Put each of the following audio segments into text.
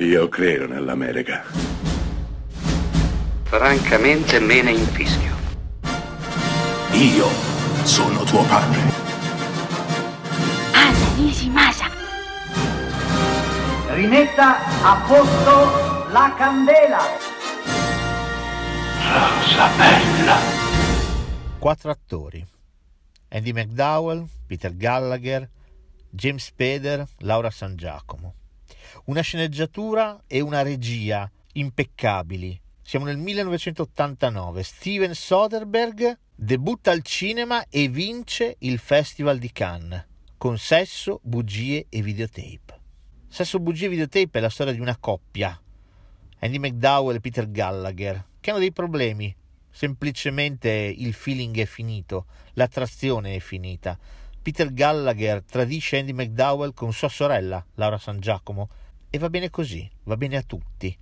Io credo nell'America. Francamente me ne infischio. Io sono tuo padre. Anna Nishimasa. Rimetta a posto la candela. Rosa bella. Quattro attori. Andy McDowell, Peter Gallagher, James Spader, Laura San Giacomo. Una sceneggiatura e una regia impeccabili. Siamo nel 1989. Steven Soderbergh debutta al cinema e vince il Festival di Cannes con Sesso, Bugie e Videotape. Sesso, Bugie e Videotape è la storia di una coppia, Andy McDowell e Peter Gallagher, che hanno dei problemi. Semplicemente il feeling è finito, l'attrazione è finita. Peter Gallagher tradisce Andy McDowell con sua sorella, Laura San Giacomo, e va bene così, va bene a tutti.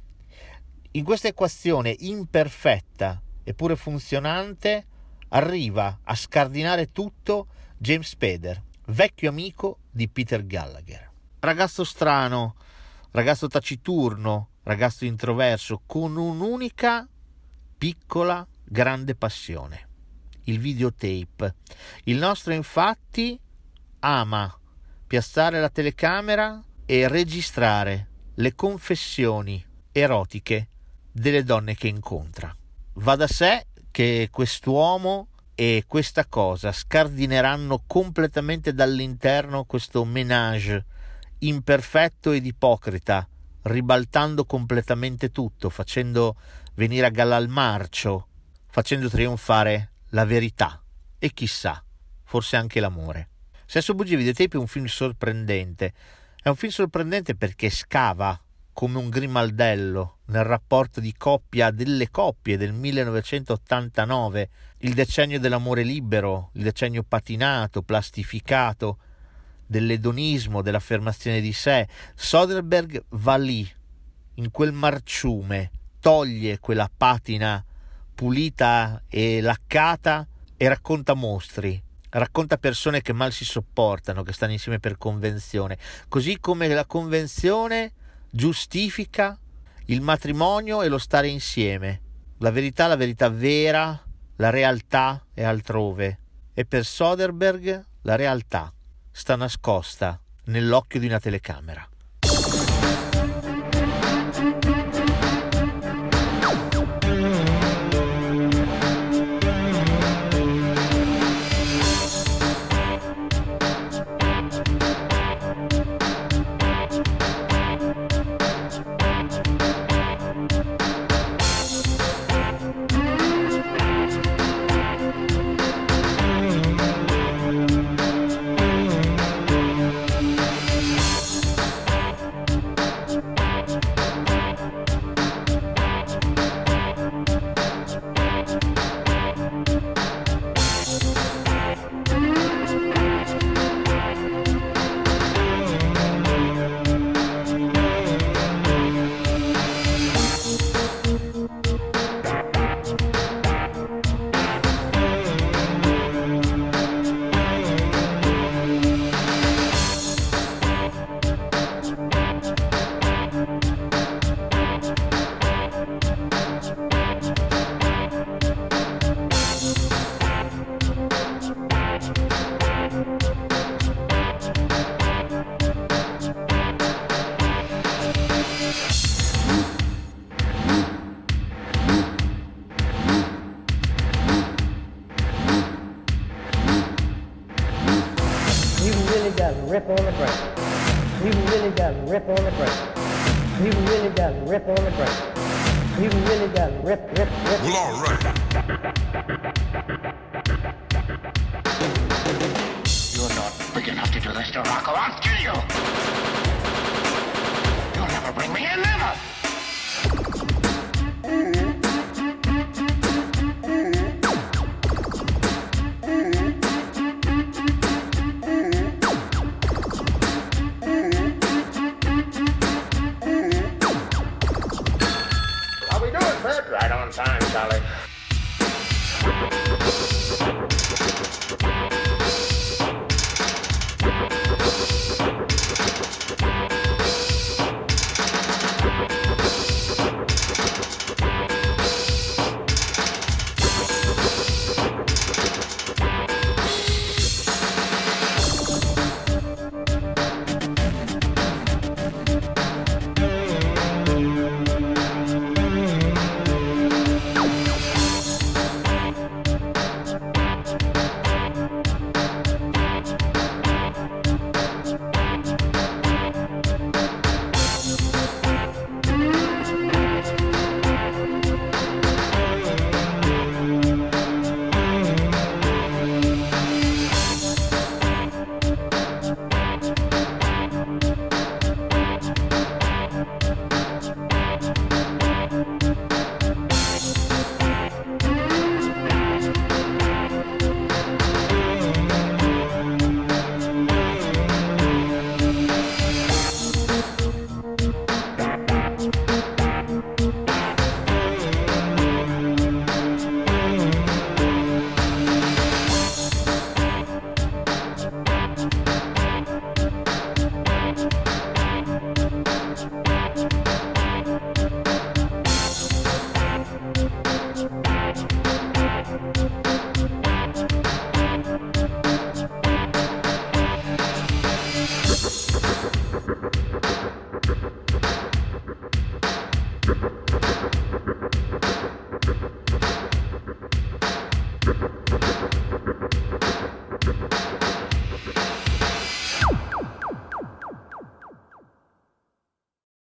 In questa equazione imperfetta eppure funzionante arriva a scardinare tutto James Spader, vecchio amico di Peter Gallagher. Ragazzo strano, ragazzo taciturno, ragazzo introverso, con un'unica piccola grande passione, il videotape. Il nostro infatti ama piazzare la telecamera e registrare le confessioni erotiche delle donne che incontra. Va da sé che quest'uomo e questa cosa scardineranno completamente dall'interno questo menage imperfetto ed ipocrita, ribaltando completamente tutto, facendo venire a galla al marcio, facendo trionfare la verità e chissà, forse anche l'amore. Sesso Bugie Videotape è un film sorprendente. È un film sorprendente perché scava come un grimaldello nel rapporto di coppia delle coppie del 1989, il decennio dell'amore libero, il decennio patinato, plastificato, dell'edonismo, dell'affermazione di sé. Soderbergh va lì, in quel marciume, toglie quella patina pulita e laccata e racconta mostri, racconta persone che mal si sopportano, che stanno insieme per convenzione, così come la convenzione giustifica il matrimonio e lo stare insieme. La verità, la verità vera, la realtà è altrove. E per Soderbergh la realtà sta nascosta nell'occhio di una telecamera. Rip on the brake. You really got to rip on the brake. You really got to rip on the brake. You really got to rip, rip, rip. Well, all right. You're not big enough to do this to Rocco. I'll kill you. You'll never bring me in, never.